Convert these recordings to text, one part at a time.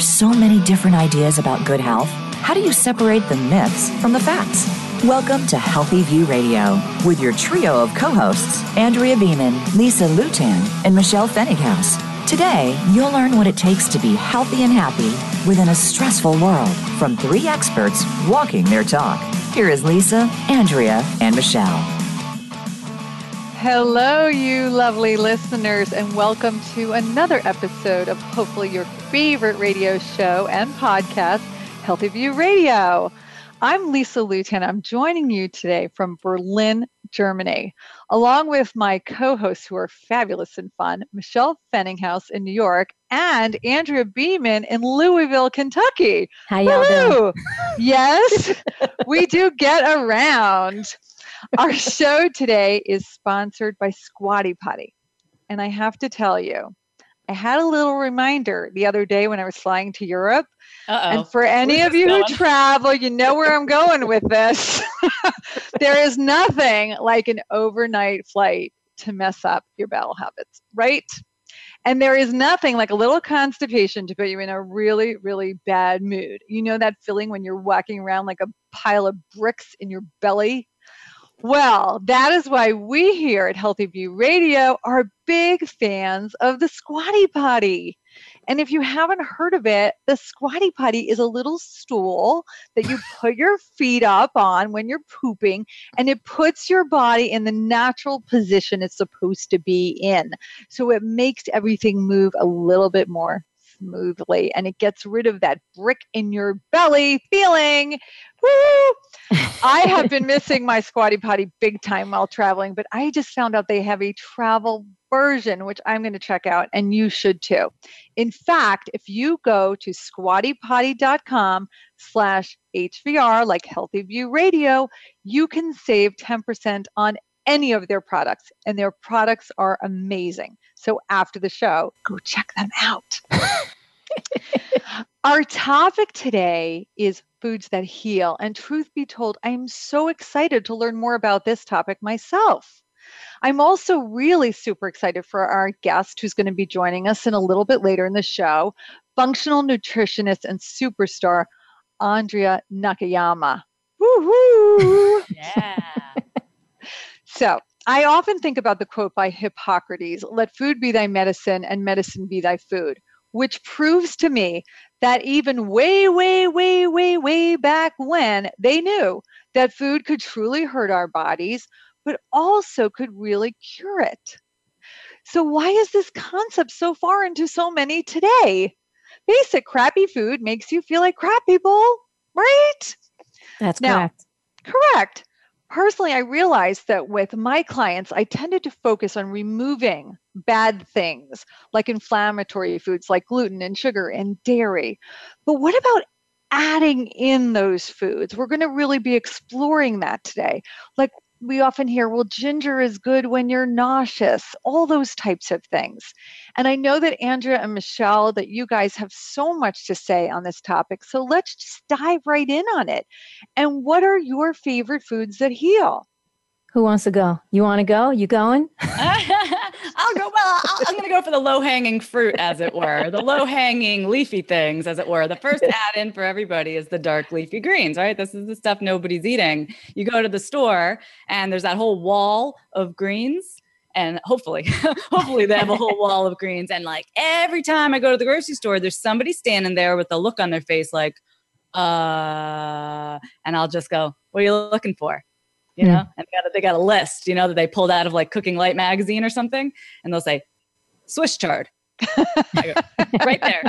hear so many different ideas about good health? How do you separate the myths from the facts? Welcome to Healthy View Radio with your trio of co hosts, Andrea Beaman, Lisa Lutan, and Michelle Pfennighaus. Today, you'll learn what it takes to be healthy and happy within a stressful world from three experts walking their talk. Here is Lisa, Andrea, and Michelle. Hello, you lovely listeners, and welcome to another episode of hopefully your favorite radio show and podcast, Healthy View Radio. I'm Lisa Lutan. I'm joining you today from Berlin, Germany, along with my co hosts who are fabulous and fun Michelle Pfennighaus in New York and Andrea Beaman in Louisville, Kentucky. How y'all doing? Yes, we do get around. Our show today is sponsored by Squatty Potty. And I have to tell you, I had a little reminder the other day when I was flying to Europe. Uh-oh. And for any Where's of you who travel, you know where I'm going with this. there is nothing like an overnight flight to mess up your bowel habits, right? And there is nothing like a little constipation to put you in a really, really bad mood. You know that feeling when you're walking around like a pile of bricks in your belly? Well, that is why we here at Healthy View Radio are big fans of the Squatty Potty. And if you haven't heard of it, the Squatty Potty is a little stool that you put your feet up on when you're pooping, and it puts your body in the natural position it's supposed to be in. So it makes everything move a little bit more smoothly and it gets rid of that brick in your belly feeling. I have been missing my Squatty Potty big time while traveling, but I just found out they have a travel version, which I'm going to check out, and you should too. In fact, if you go to squattypotty.com slash HVR, like Healthy View Radio, you can save 10% on any of their products, and their products are amazing. So after the show, go check them out. Our topic today is foods that heal. And truth be told, I'm so excited to learn more about this topic myself. I'm also really super excited for our guest who's going to be joining us in a little bit later in the show functional nutritionist and superstar, Andrea Nakayama. Woo-hoo! Yeah. So I often think about the quote by Hippocrates let food be thy medicine and medicine be thy food, which proves to me that even way, way, way, way, way back when they knew that food could truly hurt our bodies, but also could really cure it. So, why is this concept so far into so many today? Basic crappy food makes you feel like crap people, right? That's Now, correct. Correct. Personally, I realized that with my clients, I tended to focus on removing bad things like inflammatory foods like gluten and sugar and dairy. But what about adding in those foods? We're going to really be exploring that today. Like we often hear, well, ginger is good when you're nauseous, all those types of things. And I know that Andrea and Michelle, that you guys have so much to say on this topic. So let's just dive right in on it. And what are your favorite foods that heal? Who wants to go? You want to go? You going? I'll go. Well, I'll, I'm going to go for the low hanging fruit, as it were, the low hanging leafy things, as it were. The first add in for everybody is the dark leafy greens, right? This is the stuff nobody's eating. You go to the store and there's that whole wall of greens. And hopefully, hopefully they have a whole wall of greens. And like every time I go to the grocery store, there's somebody standing there with a look on their face like, uh, and I'll just go, what are you looking for? You know, and they got, a, they got a list, you know, that they pulled out of like Cooking Light magazine or something. And they'll say, Swiss chard. Right there.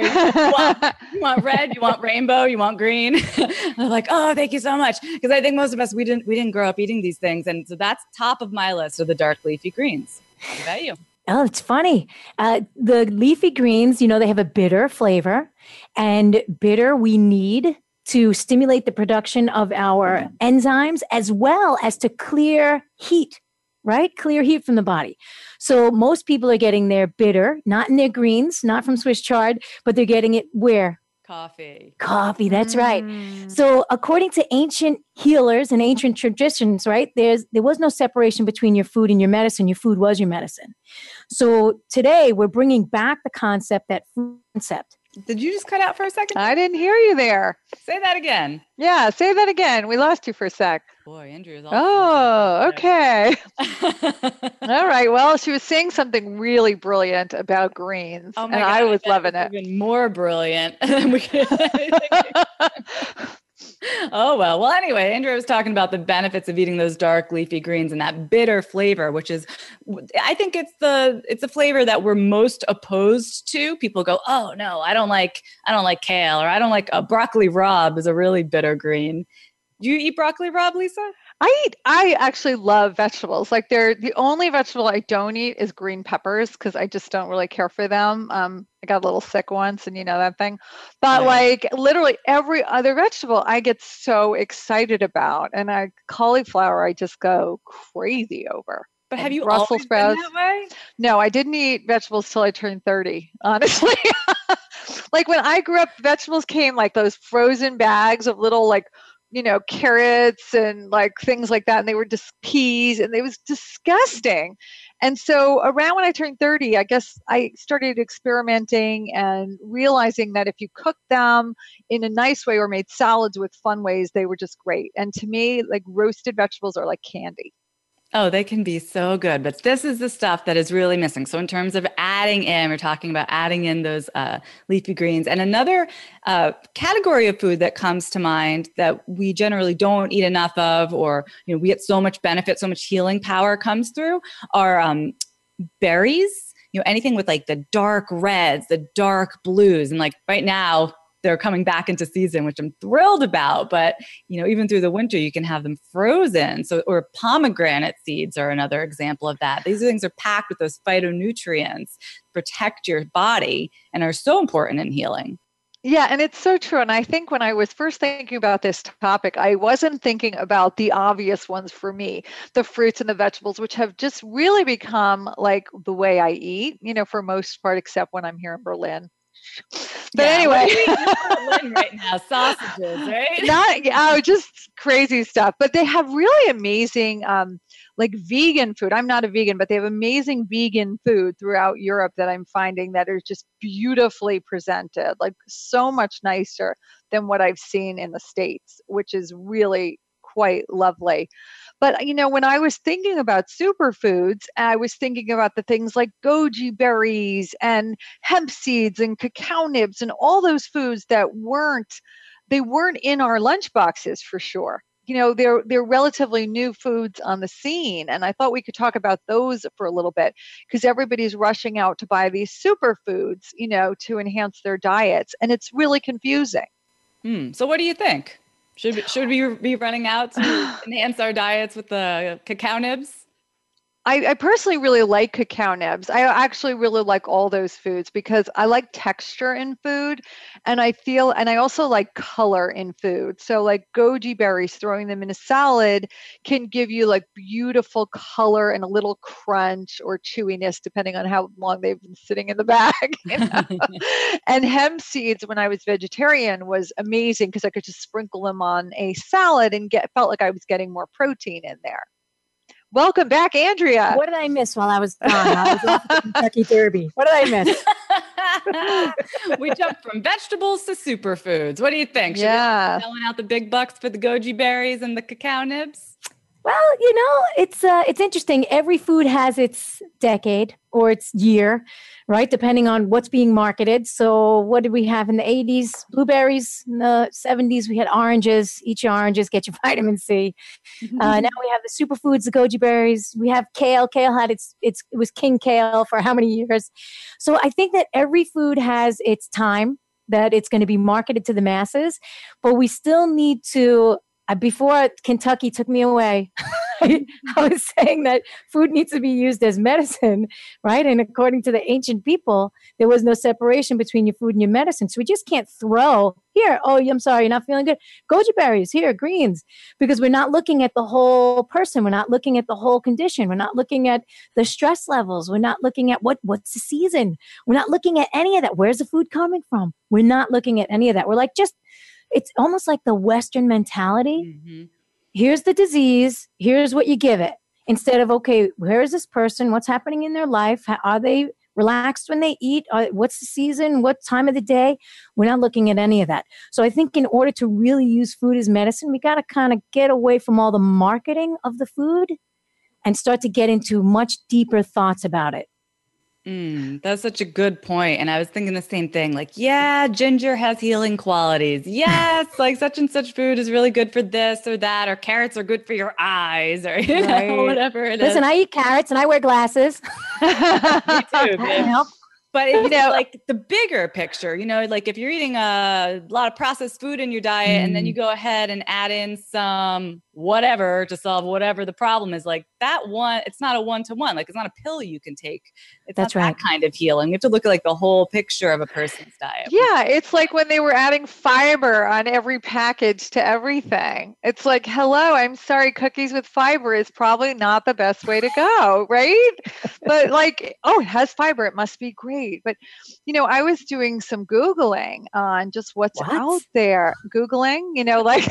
You want, you want red, you want rainbow, you want green. They're like, oh, thank you so much. Because I think most of us we didn't we didn't grow up eating these things. And so that's top of my list of the dark leafy greens. What about you? Oh, it's funny. Uh, the leafy greens, you know, they have a bitter flavor, and bitter we need to stimulate the production of our enzymes as well as to clear heat, right? Clear heat from the body. So most people are getting their bitter, not in their greens, not from Swiss chard, but they're getting it where? Coffee. Coffee. That's right. Mm. So, according to ancient healers and ancient traditions, right, there's there was no separation between your food and your medicine. Your food was your medicine. So today we're bringing back the concept that food concept Did you just cut out for a second? I didn't hear you there. Say that again. Yeah, say that again. We lost you for a sec. Boy, Andrew is all. Oh, okay. All right. Well, she was saying something really brilliant about greens, Oh and God, I was loving it. Even more brilliant. oh well. Well, anyway, Andrea was talking about the benefits of eating those dark leafy greens and that bitter flavor, which is, I think it's the it's a flavor that we're most opposed to. People go, oh no, I don't like I don't like kale, or I don't like a broccoli rabe is a really bitter green. Do you eat broccoli rabe Lisa? I eat, I actually love vegetables. Like they're the only vegetable I don't eat is green peppers because I just don't really care for them. Um, I got a little sick once, and you know that thing. But Yeah. like literally every other vegetable, I get so excited about, and I cauliflower I just go crazy over. But have you Brussels always sprouts. been that way? No, I didn't eat vegetables till I turned 30, honestly. like when I grew up, vegetables came like those frozen bags of little like, you know, carrots and like things like that. And they were just peas and it was disgusting. And so around when I turned 30, I guess I started experimenting and realizing that if you cooked them in a nice way or made salads with fun ways, they were just great. And to me, like roasted vegetables are like candy. Oh, they can be so good, but this is the stuff that is really missing. So, in terms of adding in, we're talking about adding in those uh, leafy greens. And another uh, category of food that comes to mind that we generally don't eat enough of, or you know, we get so much benefit, so much healing power comes through, are um, berries. You know, anything with like the dark reds, the dark blues, and like right now they're coming back into season, which I'm thrilled about. But you know, even through the winter, you can have them frozen. So, or pomegranate seeds are another example of that. These things are packed with those phytonutrients, protect your body, and are so important in healing. Yeah, and it's so true. And I think when I was first thinking about this topic, I wasn't thinking about the obvious ones for me, the fruits and the vegetables, which have just really become like the way I eat, you know, for most part, except when I'm here in Berlin. But Yeah, anyway, what are you eating in Berlin right now sausages, right? not oh, just crazy stuff. But they have really amazing, um, like vegan food. I'm not a vegan, but they have amazing vegan food throughout Europe that I'm finding that are just beautifully presented, like so much nicer than what I've seen in the states, which is really quite lovely. But you know, when I was thinking about superfoods, I was thinking about the things like goji berries and hemp seeds and cacao nibs and all those foods that weren't they weren't in our lunch boxes for sure. You know, they're they're relatively new foods on the scene, and I thought we could talk about those for a little bit because everybody's rushing out to buy these superfoods, you know, to enhance their diets, and it's really confusing. Hmm. So, what do you think? Should we, should we be running out to enhance our diets with the cacao nibs? I, I personally really like cacao nibs. I actually really like all those foods because I like texture in food and I feel, and I also like color in food. So, like goji berries, throwing them in a salad can give you like beautiful color and a little crunch or chewiness, depending on how long they've been sitting in the bag. you know? and hemp seeds, when I was vegetarian, was amazing because I could just sprinkle them on a salad and get felt like I was getting more protein in there. Welcome back, Andrea. What did I miss while I was gone? I was off at the Kentucky Derby. What did I miss? we jumped from vegetables to superfoods. What do you think? Should Yeah. be selling out the big bucks for the goji berries and the cacao nibs? Well, you know, it's uh, it's interesting. Every food has its decade or its year, right? Depending on what's being marketed. So, what did we have in the '80s? Blueberries. In the '70s, we had oranges. Eat your oranges, get your vitamin C. Uh, now we have the superfoods, the goji berries. We have kale. Kale had its its it was king kale for how many years? So, I think that every food has its time that it's going to be marketed to the masses, but we still need to before Kentucky took me away, I was saying that food needs to be used as medicine, right? And according to the ancient people, there was no separation between your food and your medicine. So we just can't throw here, oh, I'm sorry, you're not feeling good. Goji berries, here, greens, because we're not looking at the whole person. We're not looking at the whole condition. We're not looking at the stress levels. We're not looking at what what's the season. We're not looking at any of that. Where's the food coming from? We're not looking at any of that. We're like, just it's almost like the Western mentality. Mhm. Here's the disease. Here's what you give it. Instead of, okay, where is this person? What's happening in their life? How, are they relaxed when they eat? Uh, what's the season? What time of the day? We're not looking at any of that. So I think in order to really use food as medicine, we got to kind of get away from all the marketing of the food and start to get into much deeper thoughts about it. Mm, that's such a good point. And I was thinking the same thing like, yeah, ginger has healing qualities. Yes, like such and such food is really good for this or that, or carrots are good for your eyes, or you right. know, whatever it Listen, is. I eat carrots and I wear glasses. Me too. But you know, like the bigger picture, you know, like if you're eating a lot of processed food in your diet mm. and then you mm. go ahead and add in some whatever to solve whatever the problem is, like that one, it's not a one to one. Like it's not a pill you can take. It's That's right. that kind of healing. You have to look at like the whole picture of a person's diet. Yeah. It's like when they were adding fiber on every package to everything. It's like, hello, I'm sorry, cookies with fiber is probably not the best way to go, right? but like, oh, it has fiber. It must be great. But, you know, I was doing some Googling on just what's what? out there. Googling, you know, like,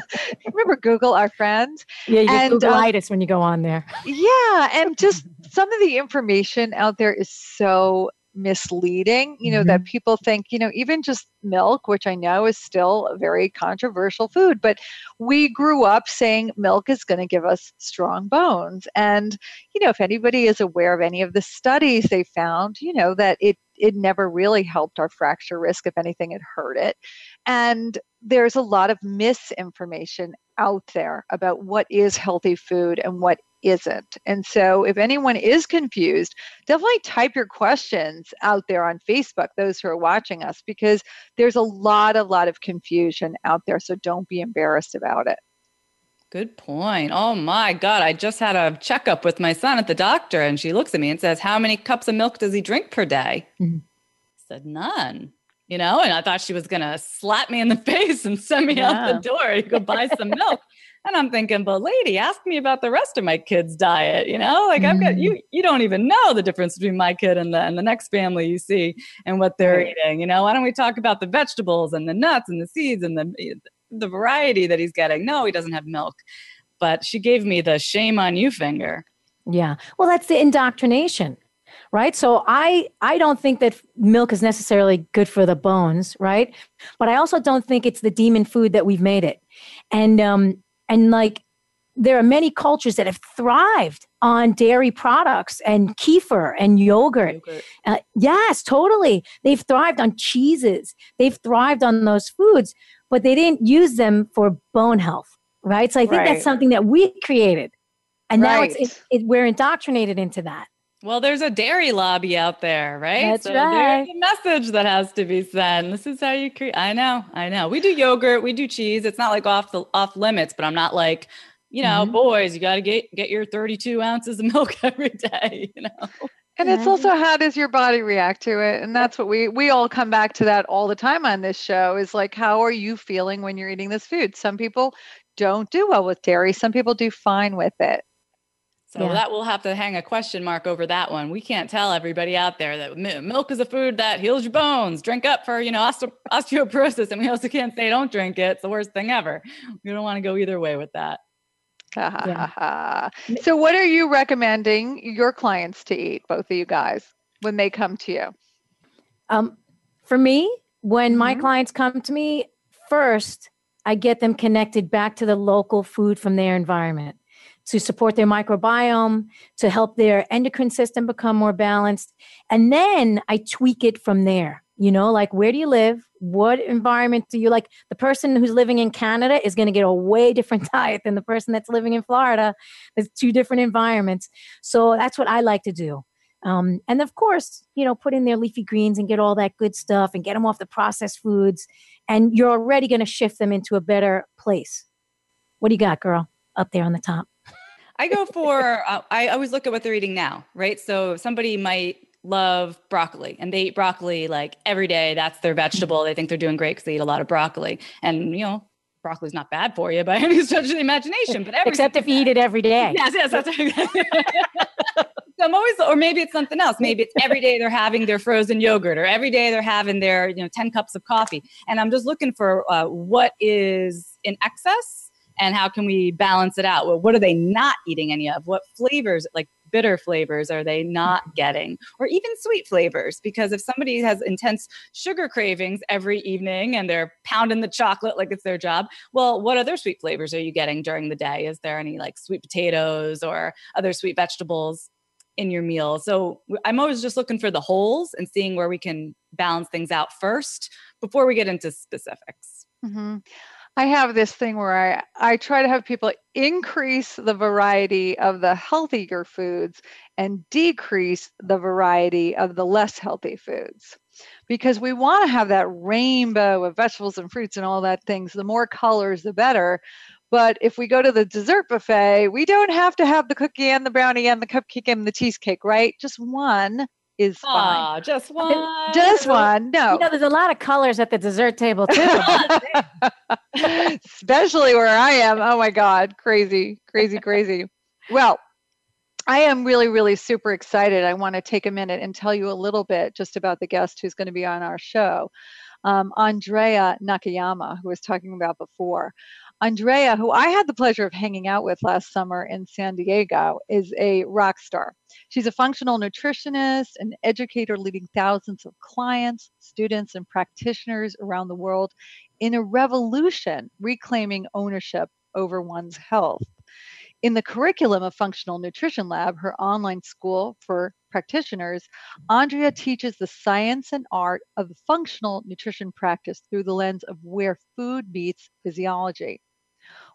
remember Google, our friend? Yeah, you and, Googleitis um, when you go on there. Yeah. And just some of the information out there is so misleading you know mm-hmm. that people think you know even just milk which i know is still a very controversial food but we grew up saying milk is going to give us strong bones and you know if anybody is aware of any of the studies they found you know that it it never really helped our fracture risk if anything it hurt it and there's a lot of misinformation out there about what is healthy food and what isn't. And so, if anyone is confused, definitely type your questions out there on Facebook, those who are watching us, because there's a lot, a lot of confusion out there. So, don't be embarrassed about it. Good point. Oh my God. I just had a checkup with my son at the doctor, and she looks at me and says, How many cups of milk does he drink per day? Mm-hmm. I said, None. You know, and I thought she was going to slap me in the face and send me yeah. out the door to go buy some milk. And I'm thinking, but lady, ask me about the rest of my kids' diet. You know, like I've got you, mm. you don't even know the difference between my kid and the and the next family you see and what they're right. eating. You know, why don't we talk about the vegetables and the nuts and the seeds and the the variety that he's getting? No, he doesn't have milk. But she gave me the shame on you finger. Yeah. Well, that's the indoctrination right so i i don't think that milk is necessarily good for the bones right but i also don't think it's the demon food that we've made it and um and like, there are many cultures that have thrived on dairy products and kefir and yogurt. yogurt. Uh, yes, totally. They've thrived on cheeses. They've thrived on those foods, but they didn't use them for bone health, right? So I think right. that's something that we created, and now right. it's, it, it, we're indoctrinated into that. Well, there's a dairy lobby out there, right? That's so right. There's a message that has to be sent. This is how you create. I know, I know. We do yogurt, we do cheese. It's not like off the off limits, but I'm not like, you know, mm-hmm. boys, you got to get get your 32 ounces of milk every day. You know. And it's also how does your body react to it? And that's what we we all come back to that all the time on this show is like how are you feeling when you're eating this food? Some people don't do well with dairy, some people do fine with it. So yeah. that will have to hang a question mark over that one. We can't tell everybody out there that milk is a food that heals your bones. Drink up for you know osteo- osteoporosis, and we also can't say don't drink it. It's the worst thing ever. We don't want to go either way with that. Yeah. So, what are you recommending your clients to eat, both of you guys, when they come to you? Um, for me, when my mm-hmm. clients come to me, first I get them connected back to the local food from their environment to support their microbiome, to help their endocrine system become more balanced. And then I tweak it from there. You know, like where do you live? What environment do you like? The person who's living in Canada is going to get a way different diet than the person that's living in Florida. There's two different environments. So that's what I like to do. Um, and of course, you know, put in their leafy greens and get all that good stuff and get them off the processed foods. And you're already going to shift them into a better place. What do you got, girl, up there on the top? I go for, uh, I always look at what they're eating now, right? So somebody might love broccoli and they eat broccoli like every day. That's their vegetable. They think they're doing great because they eat a lot of broccoli. And, you know, broccoli's not bad for you by any stretch of the imagination, but except if you eat it every day. Yes, yes, that's so I'm always, or maybe it's something else. Maybe it's every day they're having their frozen yogurt, or every day they're having their, you know, ten cups of coffee. And I'm just looking for uh, what is in excess and how can we balance it out? Well, what are they not eating any of? What flavors, like bitter flavors are they not getting? Or even sweet flavors? Because if somebody has intense sugar cravings every evening and they're pounding the chocolate like it's their job, well, what other sweet flavors are you getting during the day? Is there any like sweet potatoes or other sweet vegetables? in your meal. So I'm always just looking for the holes and seeing where we can balance things out first before we get into specifics. Mm-hmm. I have this thing where I, I try to have people increase the variety of the healthier foods and decrease the variety of the less healthy foods because we want to have that rainbow of vegetables and fruits and all that things. The more colors, the better. But if we go to the dessert buffet, we don't have to have the cookie and the brownie and the cupcake and the cheesecake, right? Just one is Aww, fine. Just one. Just one. No. You know, there's a lot of colors at the dessert table too. Especially where I am. Oh my God. Crazy, crazy, crazy. Well, I am really, really super excited. I want to take a minute and tell you a little bit just about the guest who's going to be on our show. Um, Andrea Nakayama, who was talking about before. Andrea, who I had the pleasure of hanging out with last summer in San Diego, is a rock star. She's a functional nutritionist, an educator leading thousands of clients, students, and practitioners around the world in a revolution reclaiming ownership over one's health. In the curriculum of Functional Nutrition Lab, her online school for practitioners, Andrea teaches the science and art of functional nutrition practice through the lens of where food meets physiology.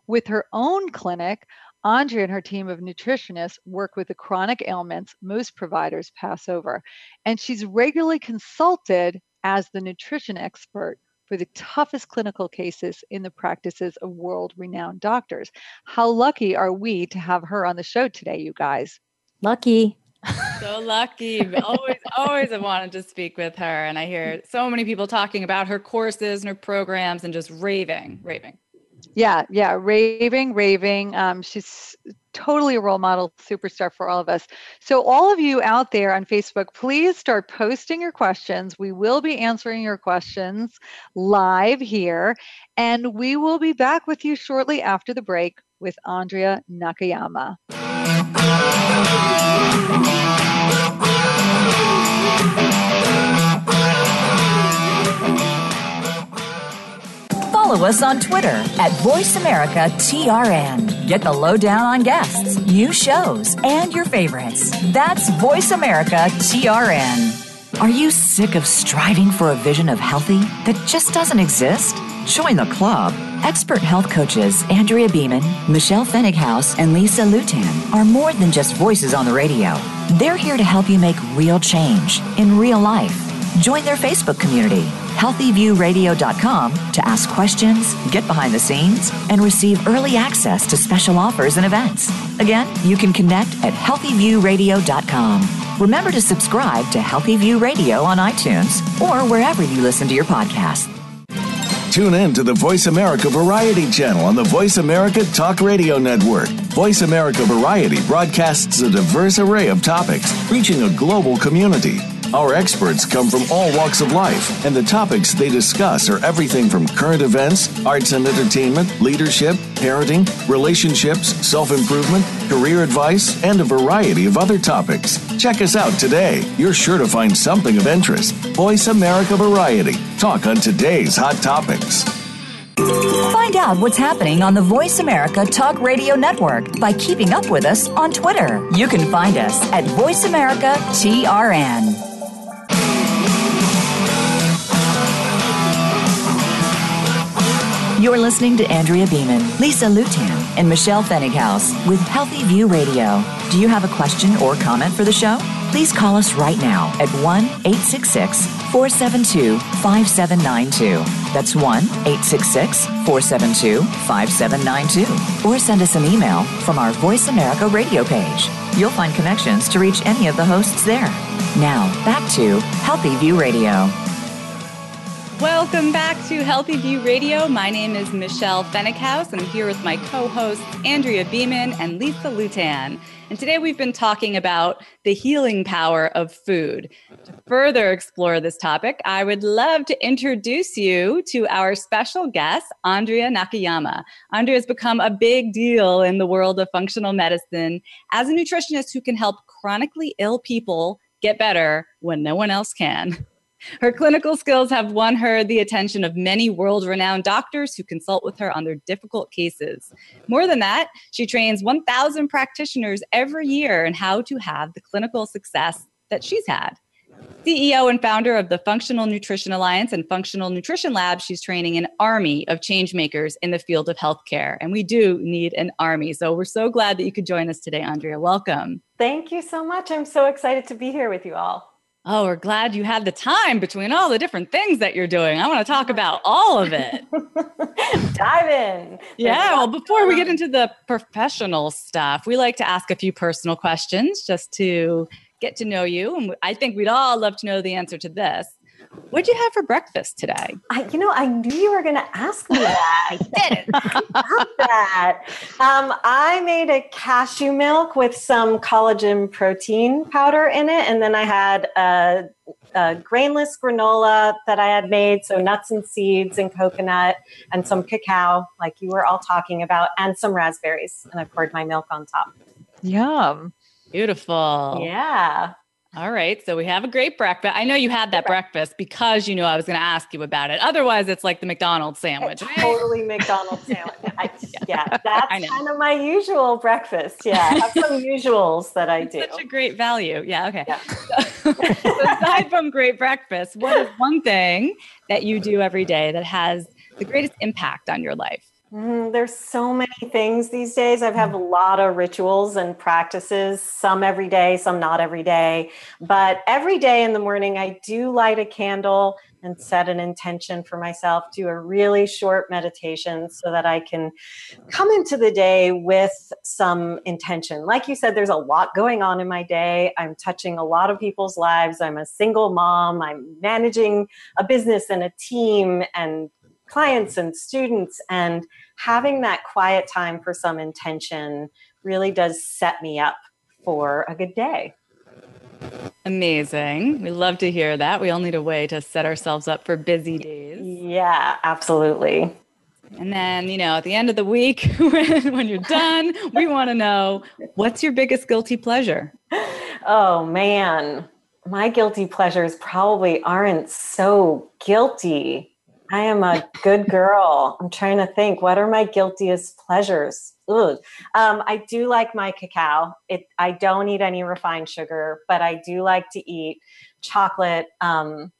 With her own clinic, Andrea and her team of nutritionists work with the chronic ailments most providers pass over. And she's regularly consulted as the nutrition expert for the toughest clinical cases in the practices of world renowned doctors. How lucky are we to have her on the show today, you guys? Lucky. so lucky. always, always have wanted to speak with her. And I hear so many people talking about her courses and her programs and just raving, raving. Yeah, yeah, raving, raving. Um, she's totally a role model, superstar for all of us. So, all of you out there on Facebook, please start posting your questions. We will be answering your questions live here, and we will be back with you shortly after the break with Andrea Nakayama. Follow us on Twitter at VoiceAmericaTRN. Get the lowdown on guests, new shows, and your favorites. That's VoiceAmericaTRN. Are you sick of striving for a vision of healthy that just doesn't exist? Join the club. Expert health coaches Andrea Beaman, Michelle Pfennighaus, and Lisa Lutan are more than just voices on the radio. They're here to help you make real change in real life. Join their Facebook community healthyviewradio.com to ask questions, get behind the scenes, and receive early access to special offers and events. Again, you can connect at healthyviewradio.com. Remember to subscribe to Healthy View Radio on iTunes or wherever you listen to your podcast. Tune in to the Voice America Variety channel on the Voice America Talk Radio Network. Voice America Variety broadcasts a diverse array of topics, reaching a global community. Our experts come from all walks of life, and the topics they discuss are everything from current events, arts and entertainment, leadership, parenting, relationships, self improvement, career advice, and a variety of other topics. Check us out today. You're sure to find something of interest. Voice America Variety. Talk on today's hot topics. Find out what's happening on the Voice America Talk Radio Network by keeping up with us on Twitter. You can find us at Voice America TRN. You're listening to Andrea Beaman, Lisa Lutan, and Michelle Pfennighaus with Healthy View Radio. Do you have a question or comment for the show? Please call us right now at 1 866 472 5792. That's 1 866 472 5792. Or send us an email from our Voice America radio page. You'll find connections to reach any of the hosts there. Now, back to Healthy View Radio. Welcome back to Healthy View Radio. My name is Michelle Pfennighaus. I'm here with my co hosts, Andrea Beaman and Lisa Lutan. And today we've been talking about the healing power of food. To further explore this topic, I would love to introduce you to our special guest, Andrea Nakayama. Andrea has become a big deal in the world of functional medicine as a nutritionist who can help chronically ill people get better when no one else can. Her clinical skills have won her the attention of many world renowned doctors who consult with her on their difficult cases. More than that, she trains 1,000 practitioners every year in how to have the clinical success that she's had. CEO and founder of the Functional Nutrition Alliance and Functional Nutrition Lab, she's training an army of change makers in the field of healthcare. And we do need an army. So we're so glad that you could join us today, Andrea. Welcome. Thank you so much. I'm so excited to be here with you all. Oh, we're glad you had the time between all the different things that you're doing. I want to talk about all of it. Dive in. yeah. Well, before we get into the professional stuff, we like to ask a few personal questions just to get to know you. And I think we'd all love to know the answer to this. What'd you have for breakfast today? I, you know, I knew you were going to ask me that. I did About that. Um, I made a cashew milk with some collagen protein powder in it, and then I had a, a grainless granola that I had made, so nuts and seeds and coconut, and some cacao, like you were all talking about, and some raspberries, and I poured my milk on top. Yum. Beautiful. Yeah. All right. So we have a great breakfast. I know you had that breakfast because you knew I was going to ask you about it. Otherwise, it's like the McDonald's sandwich. totally McDonald's sandwich. I, yeah, that's kind of my usual breakfast. Yeah, I have some usuals that I do. Such a great value. Yeah. Okay. Yeah. So, so aside from great breakfast, what is one thing that you do every day that has the greatest impact on your life? Mm, there's so many things these days. I have a lot of rituals and practices, some every day, some not every day. But every day in the morning, I do light a candle and set an intention for myself, do a really short meditation so that I can come into the day with some intention. Like you said, there's a lot going on in my day. I'm touching a lot of people's lives. I'm a single mom. I'm managing a business and a team and clients and students and having that quiet time for some intention really does set me up for a good day. Amazing. We love to hear that. We all need a way to set ourselves up for busy days. Yeah, absolutely. And then, you know, at the end of the week, when, when you're done, we want to know what's your biggest guilty pleasure? Oh, man. My guilty pleasures probably aren't so guilty. I am a good girl. I'm trying to think. What are my guiltiest pleasures? Ugh. Um, I do like my cacao. It. I don't eat any refined sugar, but I do like to eat chocolate. Um,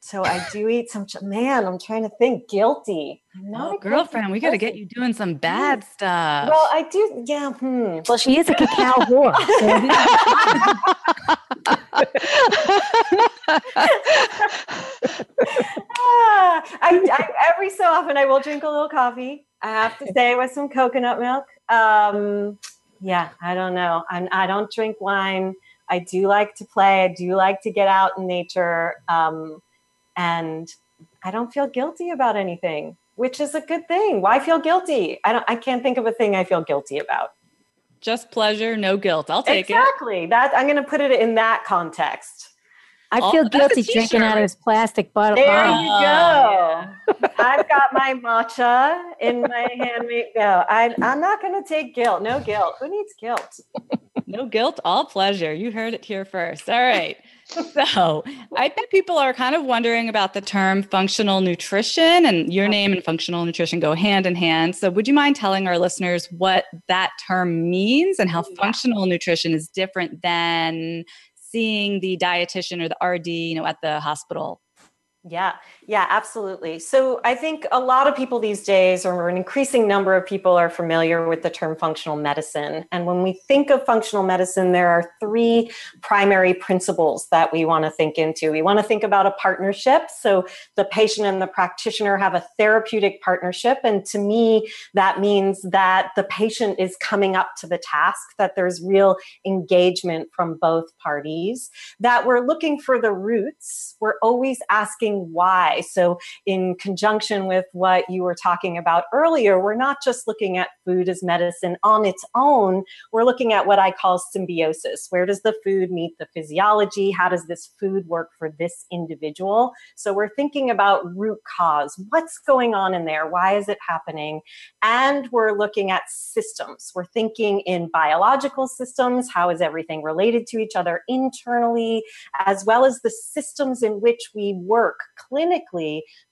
so I do eat some. Ch- Man, I'm trying to think. Guilty. No, oh, girlfriend, we got to get you doing some bad stuff. Well, I do. Yeah. Hmm. Well, she is a cacao whore. ah, I, I, every so often I will drink a little coffee. I have to say with some coconut milk. Um, yeah, I don't know. I'm, I don't drink wine. I do like to play. I do like to get out in nature. Um, and I don't feel guilty about anything, which is a good thing. Why feel guilty? I don't I can't think of a thing I feel guilty about. Just pleasure, no guilt. I'll take exactly. it. Exactly. That I'm going to put it in that context. I feel oh, guilty drinking out of this plastic bottle. There bottle. you go. Oh, yeah. I've got my matcha in my handmade. No, I, I'm not going to take guilt. No guilt. Who needs guilt? no guilt, all pleasure. You heard it here first. All right. So I bet people are kind of wondering about the term functional nutrition, and your name and functional nutrition go hand in hand. So, would you mind telling our listeners what that term means and how functional nutrition is different than seeing the dietitian or the RD, you know, at the hospital? Yeah, yeah, absolutely. So I think a lot of people these days, or an increasing number of people, are familiar with the term functional medicine. And when we think of functional medicine, there are three primary principles that we want to think into. We want to think about a partnership. So the patient and the practitioner have a therapeutic partnership. And to me, that means that the patient is coming up to the task, that there's real engagement from both parties, that we're looking for the roots. We're always asking asking why. So, in conjunction with what you were talking about earlier, we're not just looking at food as medicine on its own, we're looking at what I call symbiosis. Where does the food meet the physiology? How does this food work for this individual? So, we're thinking about root cause. What's going on in there? Why is it happening? And we're looking at systems. We're thinking in biological systems. How is everything related to each other internally, as well as the systems in which we work clinically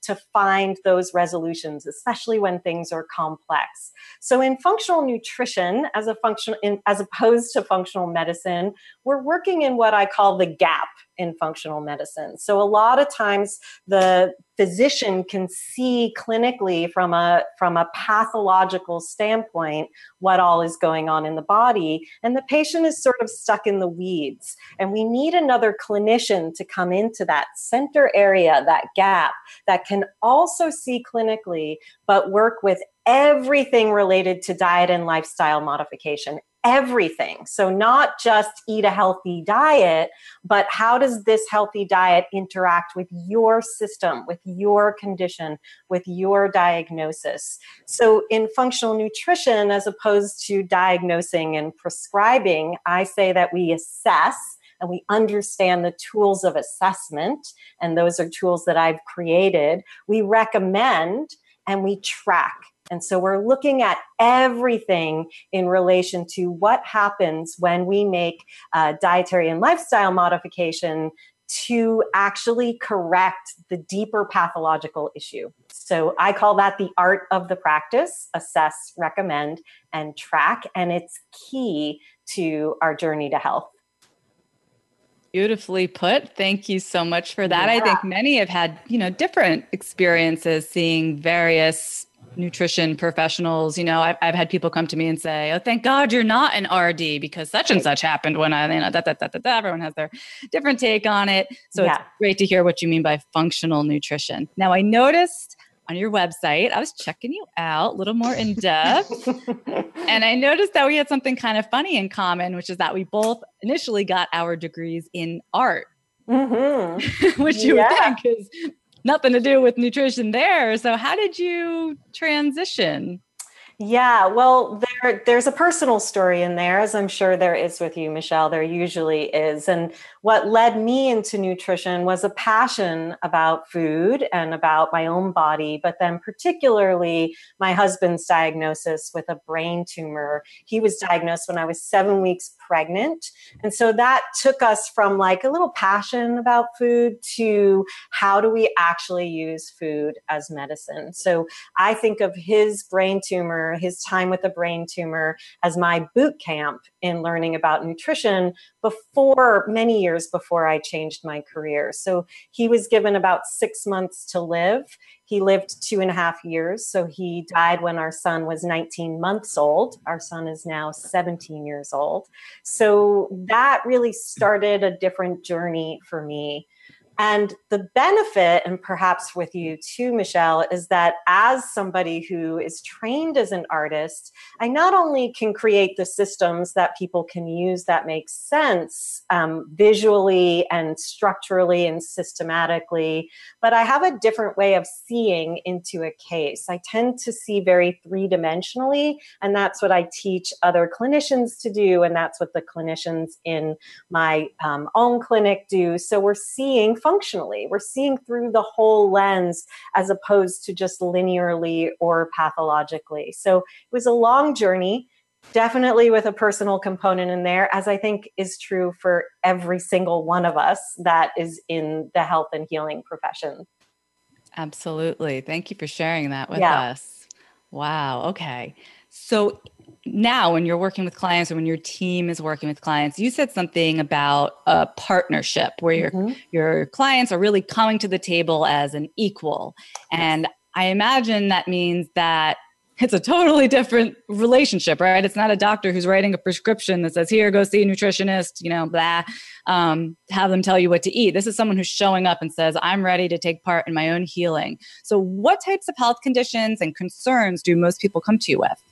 to find those resolutions, especially when things are complex. So, in functional nutrition, as a function, in, as opposed to functional medicine, we're working in what I call the gap in functional medicine. So a lot of times the physician can see clinically from a from a pathological standpoint what all is going on in the body and the patient is sort of stuck in the weeds and we need another clinician to come into that center area that gap that can also see clinically but work with everything related to diet and lifestyle modification everything. So, not just eat a healthy diet, but how does this healthy diet interact with your system, with your condition, with your diagnosis? So, in functional nutrition, as opposed to diagnosing and prescribing, I say that we assess and we understand the tools of assessment. And those are tools that I've created. We recommend and we track and so we're looking at everything in relation to what happens when we make dietary and lifestyle modification to actually correct the deeper pathological issue. So I call that the art of the practice assess, recommend, and track. And it's key to our journey to health. Beautifully put. Thank you so much for that. Yeah. I think many have had, you know, different experiences seeing various nutrition professionals. You know, I've, I've had people come to me and say, "Oh, thank God you're not an RD because such and such happened when I." You know, that that that that. Everyone has their different take on it. So yeah. it's great to hear what you mean by functional nutrition. Now, I noticed on your website, I was checking you out a little more in depth, and I noticed that we had something kind of funny in common, which is that we both initially got our degrees in art. Mm-hmm. which you yeah. would think is nothing to do with nutrition there. So, how did you transition? Yeah, well, there there's a personal story in there, as I'm sure there is with you, Michelle. There usually is, and what led me into nutrition was a passion about food and about my own body, but then particularly my husband's diagnosis with a brain tumor. He was diagnosed when I was seven weeks pregnant, and so that took us from like a little passion about food to how do we actually use food as medicine. So I think of his brain tumor his time with a brain tumor, as my boot camp in learning about nutrition before many years before I changed my career. So he was given about six months to live. He lived two and a half years. So he died when our son was 19 months old. Our son is now 17 years old. So that really started a different journey for me. And the benefit, and perhaps with you too, Michelle, is that as somebody who is trained as an artist, I not only can create the systems that people can use that make sense um, visually and structurally and systematically, but I have a different way of seeing into a case. I tend to see very three dimensionally, and that's what I teach other clinicians to do, and that's what the clinicians in my um, own clinic do. So we're seeing functionally. We're seeing through the whole lens as opposed to just linearly or pathologically. So it was a long journey, definitely with a personal component in there, as I think is true for every single one of us that is in the health and healing profession. Absolutely. Thank you for sharing that with yeah. us. Wow. Okay. So now when you're working with clients or when your team is working with clients you said something about a partnership where your mm-hmm. your clients are really coming to the table as an equal. And i imagine that means that it's a totally different relationship right? It's not a doctor who's writing a prescription that says here go see a nutritionist you know blah um, have them tell you what to eat. This is someone who's showing up and says i'm ready to take part in my own healing. So what types of health conditions and concerns do most people come to you with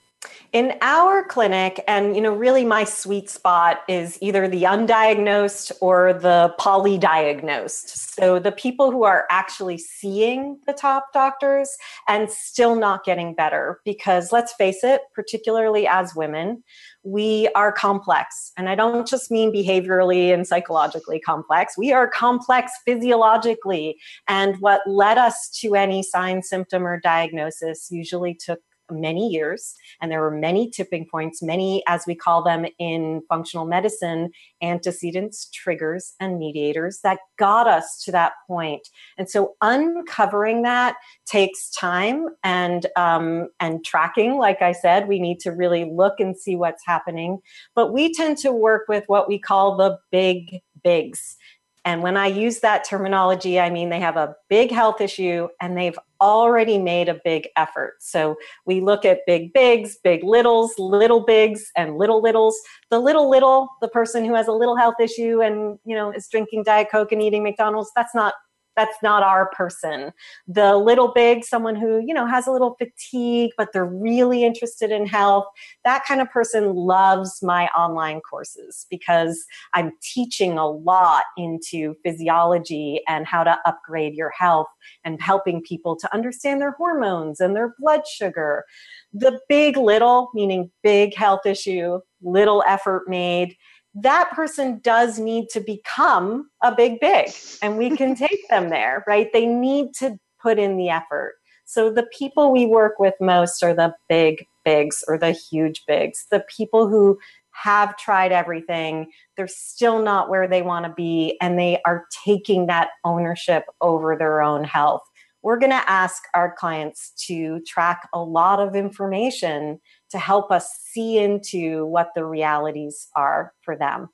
In our clinic, and you know, really my sweet spot is either the undiagnosed or the polydiagnosed. So the people who are actually seeing the top doctors and still not getting better. Because let's face it, particularly as women, we are complex. And I don't just mean behaviorally and psychologically complex, we are complex physiologically. And what led us to any sign, symptom, or diagnosis usually took many years and there were many tipping points many as we call them in functional medicine antecedents triggers and mediators that got us to that point. And so uncovering that takes time and um, and tracking like i said we need to really look and see what's happening. But we tend to work with what we call the big bigs and when I use that terminology, I mean they have a big health issue and they've already made a big effort. So we look at big bigs, big littles, little bigs, and little littles. The little little, the person who has a little health issue and you know is drinking Diet Coke and eating McDonald's, that's not that's not our person. The little big, someone who, you know, has a little fatigue, but they're really interested in health, that kind of person loves my online courses because I'm teaching a lot into physiology and how to upgrade your health and helping people to understand their hormones and their blood sugar. The big little, meaning big health issue, little effort made that person does need to become a big big and we can take them there right? They need to put in the effort. So the people we work with most are the big bigs or the huge bigs the people who have tried everything they're still not where they want to be and they are taking that ownership over their own health. We're going to ask our clients to track a lot of information to help us see into what the realities are for them.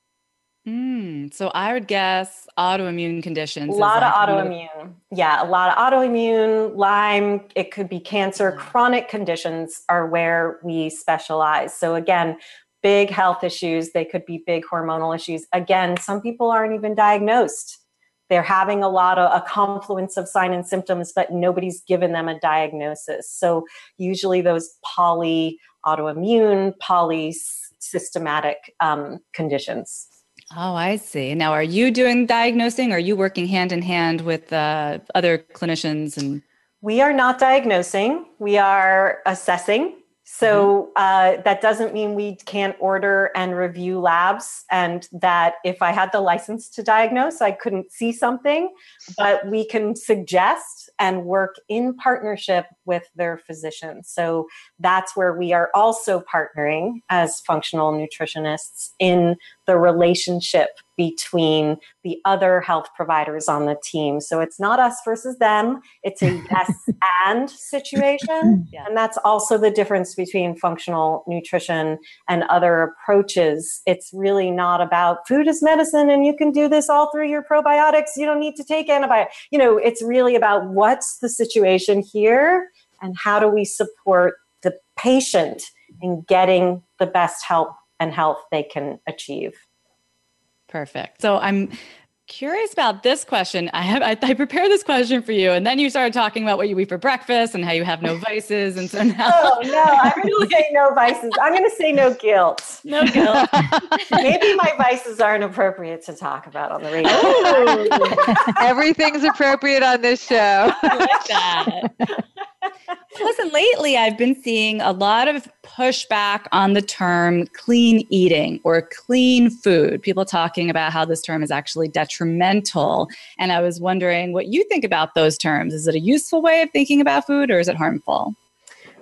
Mm, so I would guess autoimmune conditions. A lot of autoimmune. Yeah, a lot of autoimmune, Lyme, it could be cancer. Chronic conditions are where we specialize. So again, big health issues, they could be big hormonal issues. Again, some people aren't even diagnosed. They're having a lot of a confluence of sign and symptoms, but nobody's given them a diagnosis. So usually those poly autoimmune, polysystematic um, conditions. Oh, I see. Now, are you doing diagnosing? Or are you working hand in hand with uh, other clinicians? And we are not diagnosing. We are assessing so mm-hmm. uh, that doesn't mean we can't order and review labs, and that if I had the license to diagnose, I couldn't see something, but we can suggest and work in partnership with their physicians. So that's where we are also partnering as functional nutritionists in the relationship between the other health providers on the team. So it's not us versus them, it's a yes and situation. Yeah. And that's also the difference between functional nutrition and other approaches. It's really not about food is medicine and you can do this all through your probiotics. You don't need to take antibiotics. You know, it's really about what's the situation here and how do we support the patient in getting the best help and health they can achieve. Perfect. So I'm curious about this question. I have I, I, prepared this question for you, and then you started talking about what you eat for breakfast and how you have no vices, and so oh, now. Oh no! I'm going to say no vices. I'm going to say no guilt. No guilt. Maybe my vices aren't appropriate to talk about on the radio. Oh. Everything's appropriate on this show. I like that. Listen, lately I've been seeing a lot of pushback on the term clean eating or clean food. People talking about how this term is actually detrimental. And I was wondering what you think about those terms. Is it a useful way of thinking about food or is it harmful?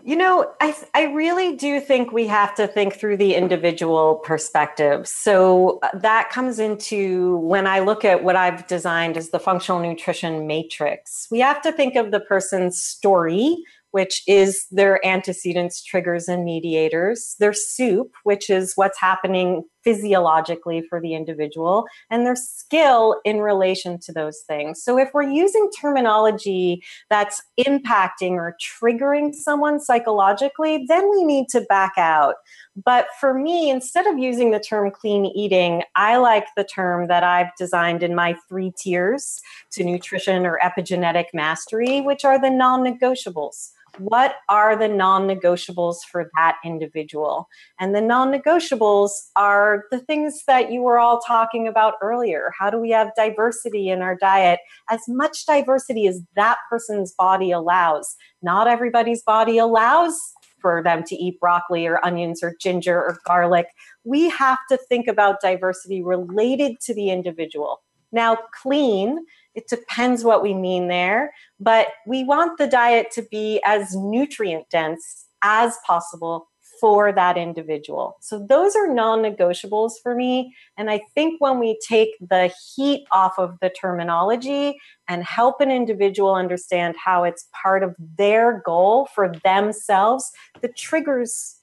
You know, I, I really do think we have to think through the individual perspective. So uh, that comes into when I look at what I've designed as the functional nutrition matrix. We have to think of the person's story, which is their antecedents, triggers, and mediators, their soup, which is what's happening physiologically for the individual, and their skill in relation to those things. So, if we're using terminology that's impacting or triggering someone psychologically, then we need to back out. But for me, instead of using the term clean eating, I like the term that I've designed in my three tiers to nutrition or epigenetic mastery, which are the non negotiables what are the non negotiables for that individual? And the non negotiables are the things that you were all talking about earlier. How do we have diversity in our diet? As much diversity as that person's body allows. Not everybody's body allows for them to eat broccoli or onions or ginger or garlic. We have to think about diversity related to the individual. Now, clean it depends what we mean there, but we want the diet to be as nutrient dense as possible for that individual. So those are non negotiables for me. And I think when we take the heat off of the terminology and help an individual understand how it's part of their goal for themselves, the triggers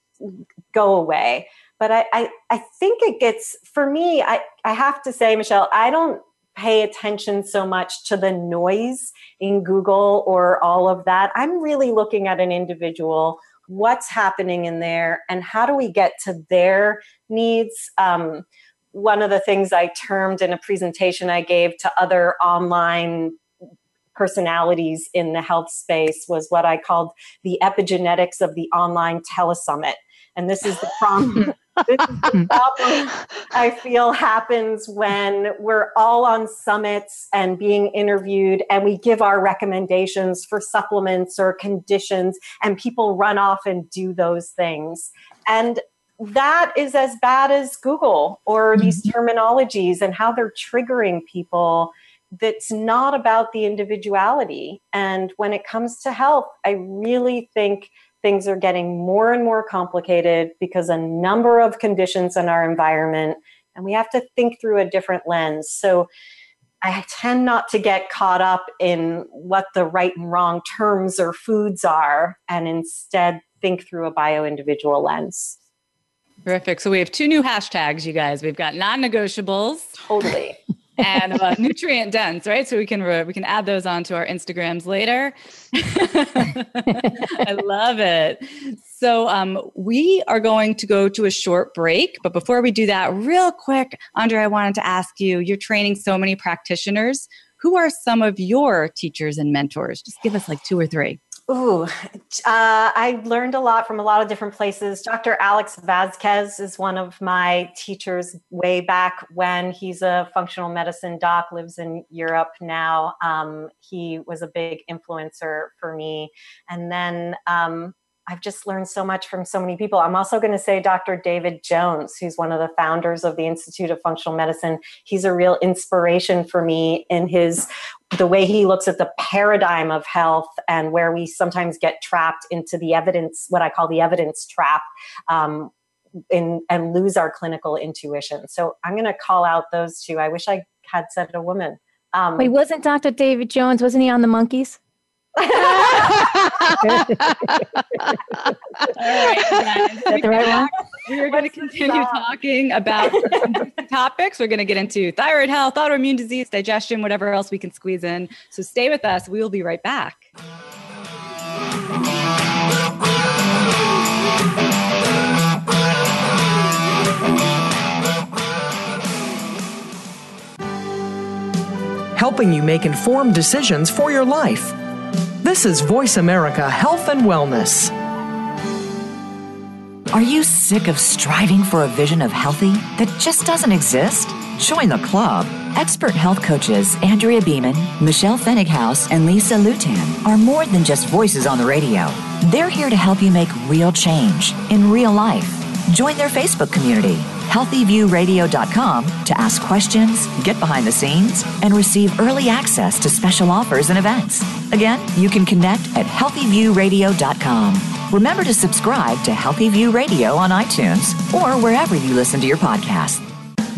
go away. But I, I, I think it gets, for me, I, I have to say, Michelle, I don't pay attention so much to the noise in Google or all of that. I'm really looking at an individual, what's happening in there, and how do we get to their needs. Um, one of the things I termed in a presentation I gave to other online personalities in the health space was what I called the epigenetics of the online telesummit. And this is the problem. This is the problem I feel happens when we're all on summits and being interviewed and we give our recommendations for supplements or conditions and people run off and do those things. And that is as bad as Google or these mm-hmm. terminologies and how they're triggering people that's not about the individuality. And when it comes to health, I really think things are getting more and more complicated because a number of conditions in our environment and we have to think through a different lens. So i tend not to get caught up in what the right and wrong terms or foods are and instead think through a bio individual lens. Terrific. So we have two new hashtags you guys. We've got non-negotiables. Totally and uh, nutrient dense, right? So we can re- we can add those onto our Instagrams later. I love it. So um, we are going to go to a short break, but before we do that, real quick, Andre, I wanted to ask you: You're training so many practitioners. Who are some of your teachers and mentors? Just give us like two or three. Ooh, uh, I learned a lot from a lot of different places. Dr. Alex Vasquez is one of my teachers way back when. He's a functional medicine doc, lives in Europe now. Um, he was a big influencer for me. And then um, I've just learned so much from so many people. I'm also going to say Dr. David Jones, who's one of the founders of the Institute of Functional Medicine. He's a real inspiration for me in his the way he looks at the paradigm of health and where we sometimes get trapped into the evidence, what I call the evidence trap. Um, in, and lose our clinical intuition. So I'm going to call out those two. I wish I had said a woman. Um, Wait, wasn't Dr. David Jones? Wasn't he on the Monkees? All right, guys. the right? We're going to continue talking about topics. We're going to get into thyroid health, autoimmune disease, digestion, whatever else we can squeeze in. So stay with us. We will be right back. Helping you make informed decisions for your life. This is Voice America Health and Wellness. Are you sick of striving for a vision of healthy that just doesn't exist? Join the club. Expert health coaches Andrea Beaman, Michelle Pfennighaus, and Lisa Lutan are more than just voices on the radio. They're here to help you make real change in real life. Join their Facebook community healthyviewradio.com to ask questions, get behind the scenes, and receive early access to special offers and events. Again, you can connect at healthyviewradio.com. Remember to subscribe to Healthy View Radio on iTunes or wherever you listen to your podcast.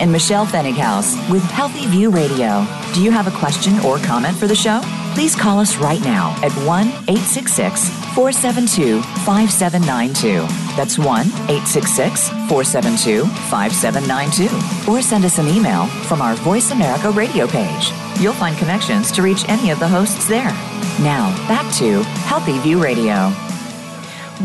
and Michelle Pfennighaus with Healthy View Radio. Do you have a question or comment for the show? Please call us right now at 1 866 472 5792. That's 1 866 472 5792. Or send us an email from our Voice America radio page. You'll find connections to reach any of the hosts there. Now, back to Healthy View Radio.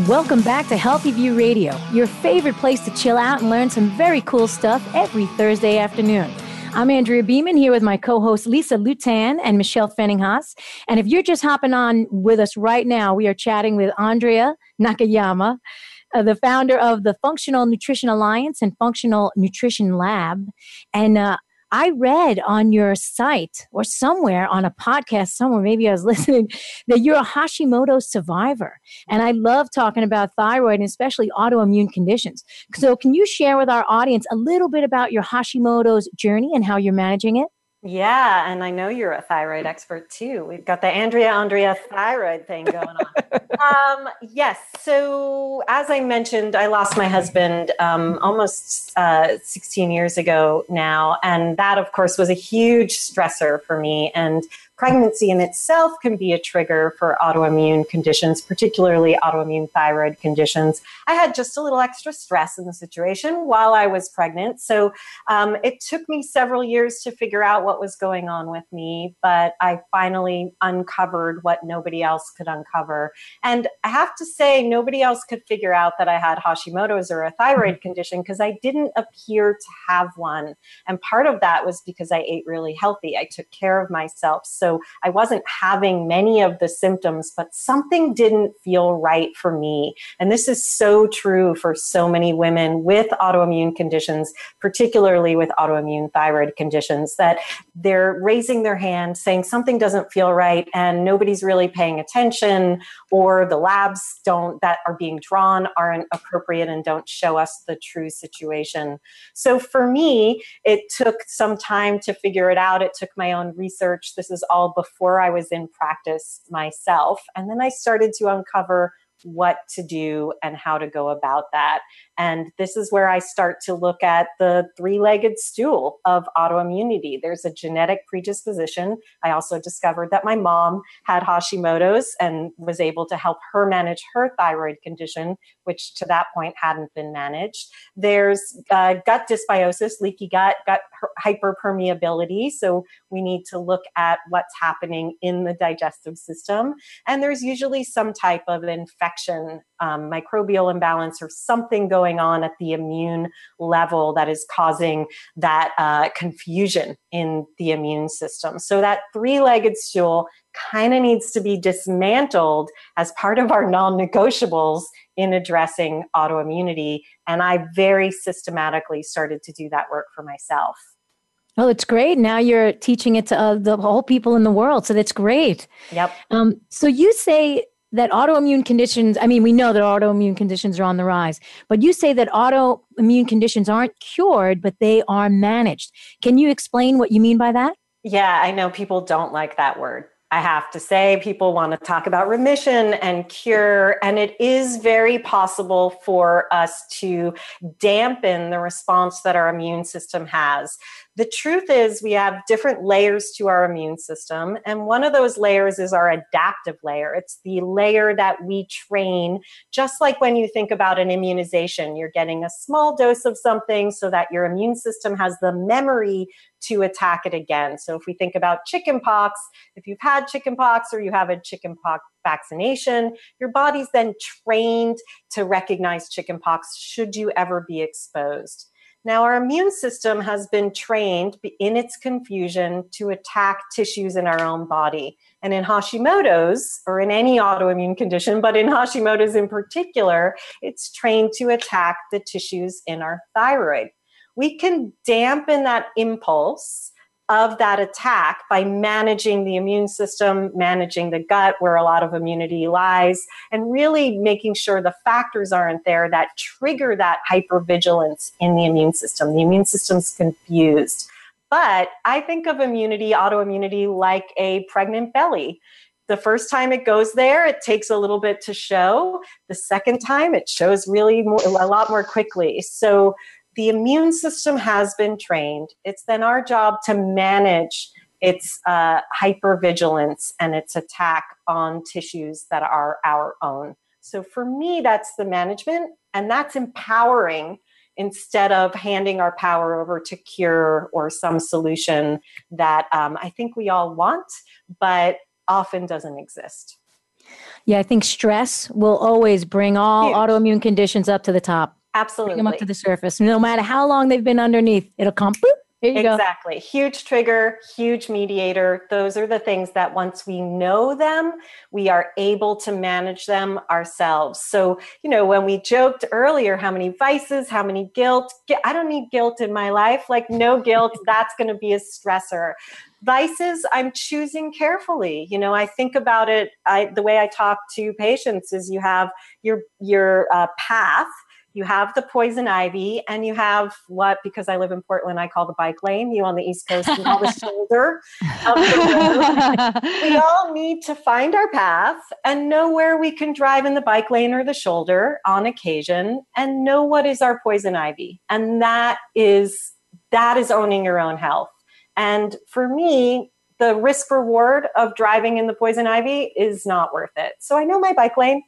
Welcome back to Healthy View Radio, your favorite place to chill out and learn some very cool stuff every Thursday afternoon. I'm Andrea Beaman here with my co hosts Lisa Lutan and Michelle Pfennighaus. And if you're just hopping on with us right now, we are chatting with Andrea Nakayama, uh, the founder of the Functional Nutrition Alliance and Functional Nutrition Lab. And uh, I read on your site or somewhere on a podcast somewhere, maybe I was listening, that you're a Hashimoto survivor. And I love talking about thyroid and especially autoimmune conditions. So, can you share with our audience a little bit about your Hashimoto's journey and how you're managing it? Yeah, and I know you're a thyroid expert too. We've got the Andrea Andrea thyroid thing going on. um, yes, so as I mentioned, I lost my husband um, almost uh, 16 years ago now, and that, of course, was a huge stressor for me. And pregnancy in itself can be a trigger for autoimmune conditions, particularly autoimmune thyroid conditions. I had just a little extra stress in the situation while I was pregnant. So um, it took me several years to figure out what was going on with me, but I finally uncovered what nobody else could uncover. And I have to say, nobody else could figure out that I had Hashimoto's or a thyroid condition because I didn't appear to have one. And part of that was because I ate really healthy. I took care of myself. So I wasn't having many of the symptoms, but something didn't feel right for me. And this is so true for so many women with autoimmune conditions, particularly with autoimmune thyroid conditions, that they're raising their hand saying something doesn't feel right and nobody's really paying attention, or the labs don't that are being drawn aren't appropriate and don't show us the true situation. So for me, it took some time to figure it out. It took my own research. This is all before I was in practice myself. And then I started to uncover what to do and how to go about that. And this is where I start to look at the three legged stool of autoimmunity. There's a genetic predisposition. I also discovered that my mom had Hashimoto's and was able to help her manage her thyroid condition, which to that point hadn't been managed. There's uh, gut dysbiosis, leaky gut, gut hyperpermeability. So we need to look at what's happening in the digestive system. And there's usually some type of infection, um, microbial imbalance, or something going on at the immune level that is causing that uh, confusion in the immune system. So that three legged stool kind of needs to be dismantled as part of our non negotiables in addressing autoimmunity. And I very systematically started to do that work for myself. Oh, it's great. Now you're teaching it to uh, the whole people in the world. So that's great. Yep. Um, so you say that autoimmune conditions, I mean, we know that autoimmune conditions are on the rise, but you say that autoimmune conditions aren't cured, but they are managed. Can you explain what you mean by that? Yeah, I know people don't like that word. I have to say, people want to talk about remission and cure, and it is very possible for us to dampen the response that our immune system has. The truth is, we have different layers to our immune system. And one of those layers is our adaptive layer. It's the layer that we train, just like when you think about an immunization, you're getting a small dose of something so that your immune system has the memory to attack it again. So if we think about chickenpox, if you've had chickenpox or you have a chickenpox vaccination, your body's then trained to recognize chickenpox should you ever be exposed. Now, our immune system has been trained in its confusion to attack tissues in our own body. And in Hashimoto's, or in any autoimmune condition, but in Hashimoto's in particular, it's trained to attack the tissues in our thyroid. We can dampen that impulse of that attack by managing the immune system, managing the gut where a lot of immunity lies, and really making sure the factors aren't there that trigger that hypervigilance in the immune system. The immune system's confused. But I think of immunity, autoimmunity, like a pregnant belly. The first time it goes there, it takes a little bit to show. The second time, it shows really more, a lot more quickly. So the immune system has been trained. It's then our job to manage its uh, hypervigilance and its attack on tissues that are our own. So for me, that's the management, and that's empowering instead of handing our power over to cure or some solution that um, I think we all want, but often doesn't exist. Yeah, I think stress will always bring all Huge. autoimmune conditions up to the top. Absolutely. Bring them up to the surface. No matter how long they've been underneath, it'll come boop, exactly. Go. Huge trigger, huge mediator. Those are the things that once we know them, we are able to manage them ourselves. So, you know, when we joked earlier, how many vices, how many guilt, I don't need guilt in my life. Like, no guilt, that's going to be a stressor. Vices, I'm choosing carefully. You know, I think about it. I, the way I talk to patients is you have your your uh, path you have the poison ivy and you have what because i live in portland i call the bike lane you on the east coast you call the shoulder the we all need to find our path and know where we can drive in the bike lane or the shoulder on occasion and know what is our poison ivy. And that is that is owning your own health. And for me the risk reward of driving in the poison ivy is not worth it. So i know my bike lane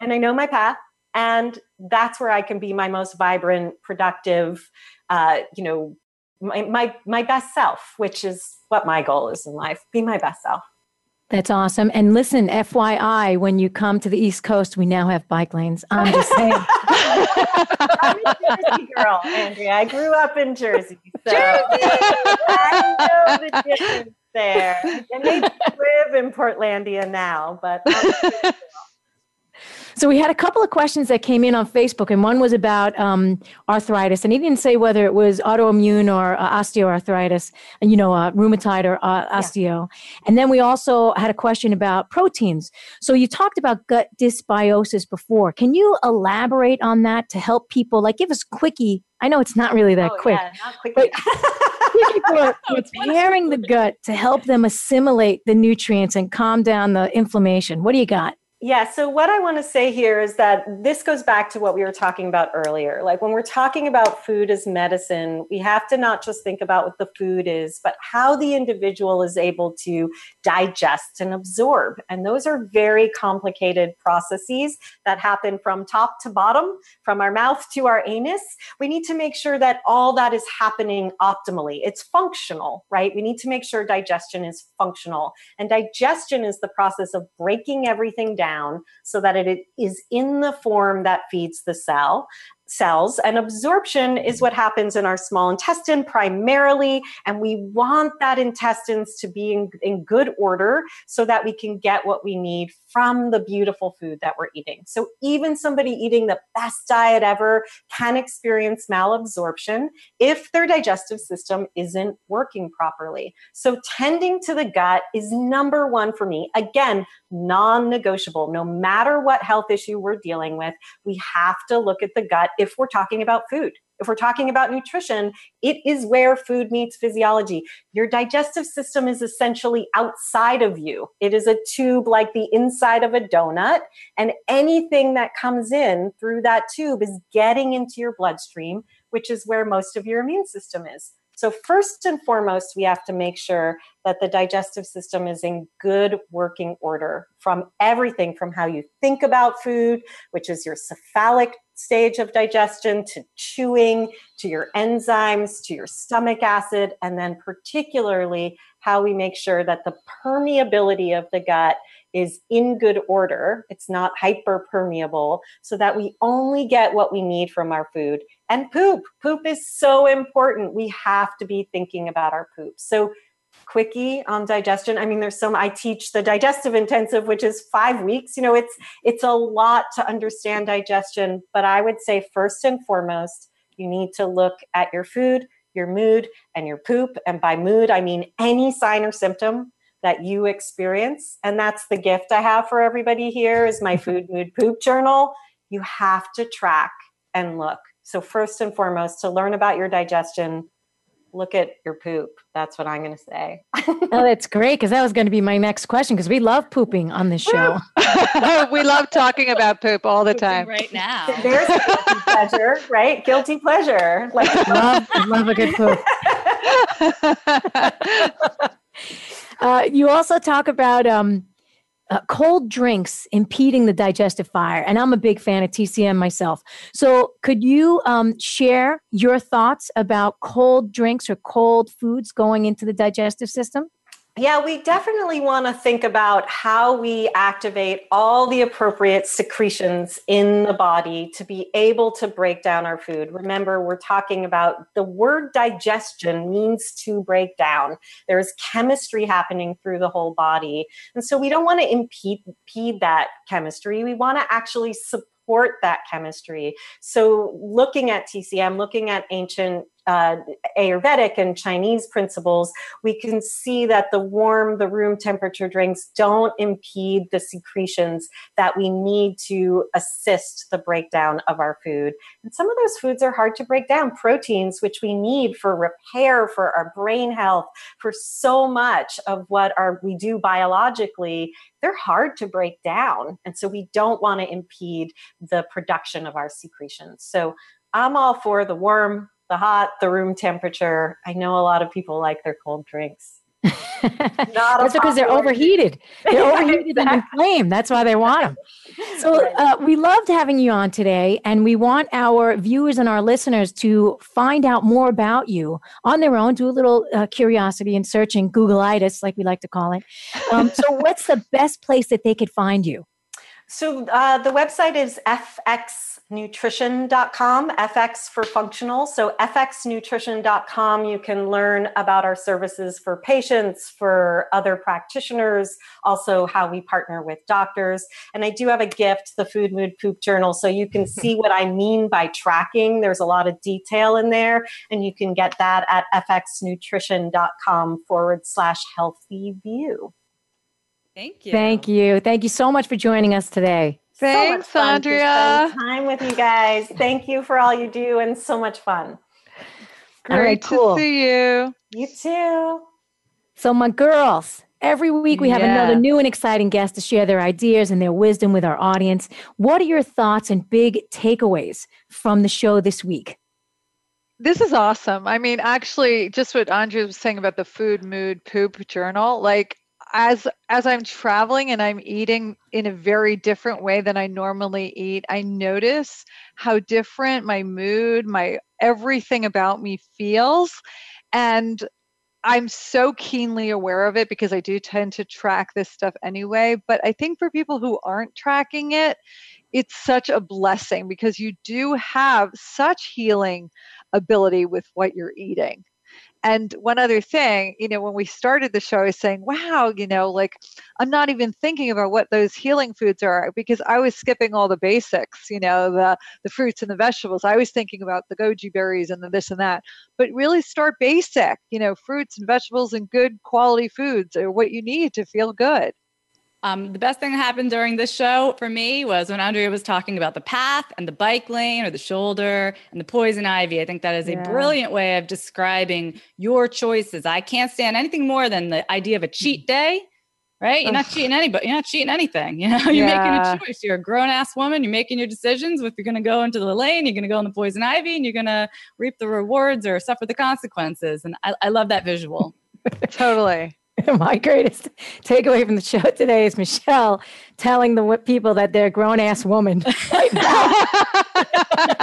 and i know my path and that's where i can be my most vibrant productive uh, you know my, my my best self which is what my goal is in life be my best self that's awesome. And listen, FYI, when you come to the East Coast, we now have bike lanes. I'm just saying. I'm a Jersey girl, Andrea. I grew up in Jersey. So Jersey! I know the difference there. I may live in Portlandia now, but so we had a couple of questions that came in on Facebook, and one was about um, arthritis, and he didn't say whether it was autoimmune or uh, osteoarthritis, and you know, uh, rheumatoid or uh, osteo. Yeah. And then we also had a question about proteins. So you talked about gut dysbiosis before. Can you elaborate on that to help people? Like, give us quickie. I know it's not really that oh, quick. Yeah. But preparing the gut to help them assimilate the nutrients and calm down the inflammation. What do you got? Yeah, so what I want to say here is that this goes back to what we were talking about earlier. Like when we're talking about food as medicine, we have to not just think about what the food is, but how the individual is able to digest and absorb. And those are very complicated processes that happen from top to bottom, from our mouth to our anus. We need to make sure that all that is happening optimally. It's functional, right? We need to make sure digestion is functional. And digestion is the process of breaking everything down down so that it is in the form that feeds the cell cells and absorption is what happens in our small intestine primarily and we want that intestines to be in, in, good order so that we can get what we need from the beautiful food that we're eating. So even somebody eating the best diet ever can experience malabsorption if their digestive system isn't working properly. So tending to the gut is number one for me. Again non-negotiable. No matter what health issue we're dealing with we have to look at the gut if we're talking about food. If we're talking about nutrition, it is where food meets physiology. Your digestive system is essentially outside of you. It is a tube like the inside of a donut, and anything that comes in through that tube is getting into your bloodstream, which is where most of your immune system is. So, first and foremost, we have to make sure that the digestive system is in good working order from everything from how you think about food, which is your cephalic stage of digestion, to chewing, to your enzymes, to your stomach acid, and then particularly how we make sure that the permeability of the gut is in good order. It's not hyper permeable so that we only get what we need from our food. And poop. Poop is so important. We have to be thinking about our poop. So, quickie on digestion. I mean, there's some. I teach the digestive intensive, which is five weeks. You know, it's it's a lot to understand digestion. But I would say first and foremost, you need to look at your food, your mood, and your poop. And by mood, I mean any sign or symptom that you experience. And that's the gift I have for everybody here is my food, mood, poop journal. You have to track and look. So, first and foremost, to learn about your digestion, look at your poop. That's what I'm going to say. oh, that's great because that was going to be my next question because we love pooping on this show. we love talking about poop all the time. Right now. There's guilty pleasure, right? Guilty pleasure. Like love, love a good poop. Uh, you also talk about um, uh, cold drinks impeding the digestive fire. And I'm a big fan of TCM myself. So, could you um, share your thoughts about cold drinks or cold foods going into the digestive system? Yeah, we definitely want to think about how we activate all the appropriate secretions in the body to be able to break down our food. Remember, we're talking about the word digestion means to break down. There's chemistry happening through the whole body. And so we don't want to impede, impede that chemistry. We want to actually support that chemistry. So, looking at TCM, looking at ancient uh, Ayurvedic and Chinese principles, we can see that the warm, the room temperature drinks don't impede the secretions that we need to assist the breakdown of our food. And some of those foods are hard to break down. Proteins, which we need for repair, for our brain health, for so much of what our, we do biologically, they're hard to break down. And so we don't want to impede the production of our secretions. So I'm all for the warm, the hot, the room temperature. I know a lot of people like their cold drinks. That's because they're overheated. They're overheated exactly. and inflamed. That's why they want them. So uh, we loved having you on today, and we want our viewers and our listeners to find out more about you on their own. Do a little uh, curiosity and searching, Googleitis, like we like to call it. Um, so, what's the best place that they could find you? So uh, the website is fxnutrition.com, FX for functional. So fxnutrition.com, you can learn about our services for patients, for other practitioners, also how we partner with doctors. And I do have a gift, the Food Mood Poop Journal, so you can see what I mean by tracking. There's a lot of detail in there, and you can get that at fxnutrition.com forward slash healthy view. Thank you. Thank you. Thank you so much for joining us today. Thanks, so Andrea. time with you guys. Thank you for all you do and so much fun. Great right, cool. to see you. You too. So, my girls, every week we have yeah. another new and exciting guest to share their ideas and their wisdom with our audience. What are your thoughts and big takeaways from the show this week? This is awesome. I mean, actually, just what Andrea was saying about the food, mood, poop journal, like as as I'm traveling and I'm eating in a very different way than I normally eat, I notice how different my mood, my everything about me feels. And I'm so keenly aware of it because I do tend to track this stuff anyway. But I think for people who aren't tracking it, it's such a blessing because you do have such healing ability with what you're eating. And one other thing, you know, when we started the show, I was saying, wow, you know, like I'm not even thinking about what those healing foods are because I was skipping all the basics, you know, the, the fruits and the vegetables. I was thinking about the goji berries and the this and that. But really start basic, you know, fruits and vegetables and good quality foods are what you need to feel good. Um, the best thing that happened during this show for me was when Andrea was talking about the path and the bike lane or the shoulder and the poison ivy. I think that is a yeah. brilliant way of describing your choices. I can't stand anything more than the idea of a cheat day, right? You're not cheating anybody. You're not cheating anything. You know, you're yeah. making a choice. You're a grown ass woman. You're making your decisions. If you're going to go into the lane, you're going to go in the poison ivy, and you're going to reap the rewards or suffer the consequences. And I, I love that visual. totally. my greatest takeaway from the show today is Michelle telling the people that they're grown ass woman right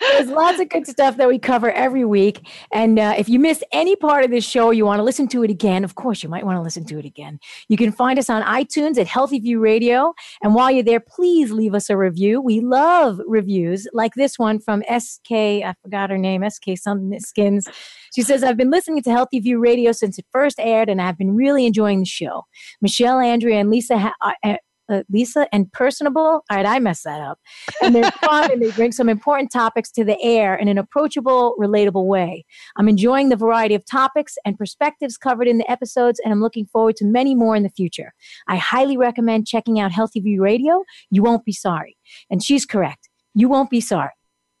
There's lots of good stuff that we cover every week. And uh, if you miss any part of this show, you want to listen to it again, of course, you might want to listen to it again. You can find us on iTunes at Healthy View Radio. And while you're there, please leave us a review. We love reviews like this one from SK, I forgot her name, SK something skins. She says, I've been listening to Healthy View Radio since it first aired, and I've been really enjoying the show. Michelle, Andrea, and Lisa ha- uh, Lisa, and personable. All right, I messed that up. And they're fun and they bring some important topics to the air in an approachable, relatable way. I'm enjoying the variety of topics and perspectives covered in the episodes, and I'm looking forward to many more in the future. I highly recommend checking out Healthy View Radio. You won't be sorry. And she's correct. You won't be sorry.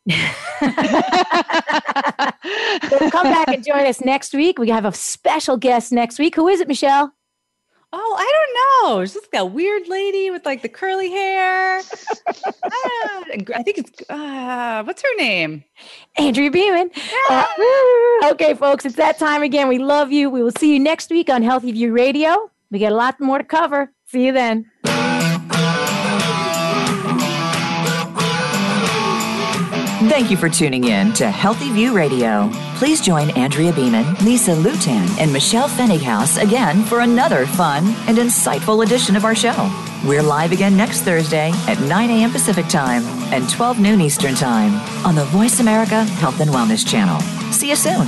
so come back and join us next week. We have a special guest next week. Who is it, Michelle? Oh, I don't know. It's just that weird lady with like the curly hair. ah, I think it's uh, what's her name? Andrea Beaman. Uh, okay, folks, it's that time again. We love you. We will see you next week on Healthy View Radio. We got a lot more to cover. See you then. Thank you for tuning in to Healthy View Radio. Please join Andrea Beaman, Lisa Lutan, and Michelle Pfennighaus again for another fun and insightful edition of our show. We're live again next Thursday at 9 a.m. Pacific Time and 12 noon Eastern Time on the Voice America Health and Wellness Channel. See you soon.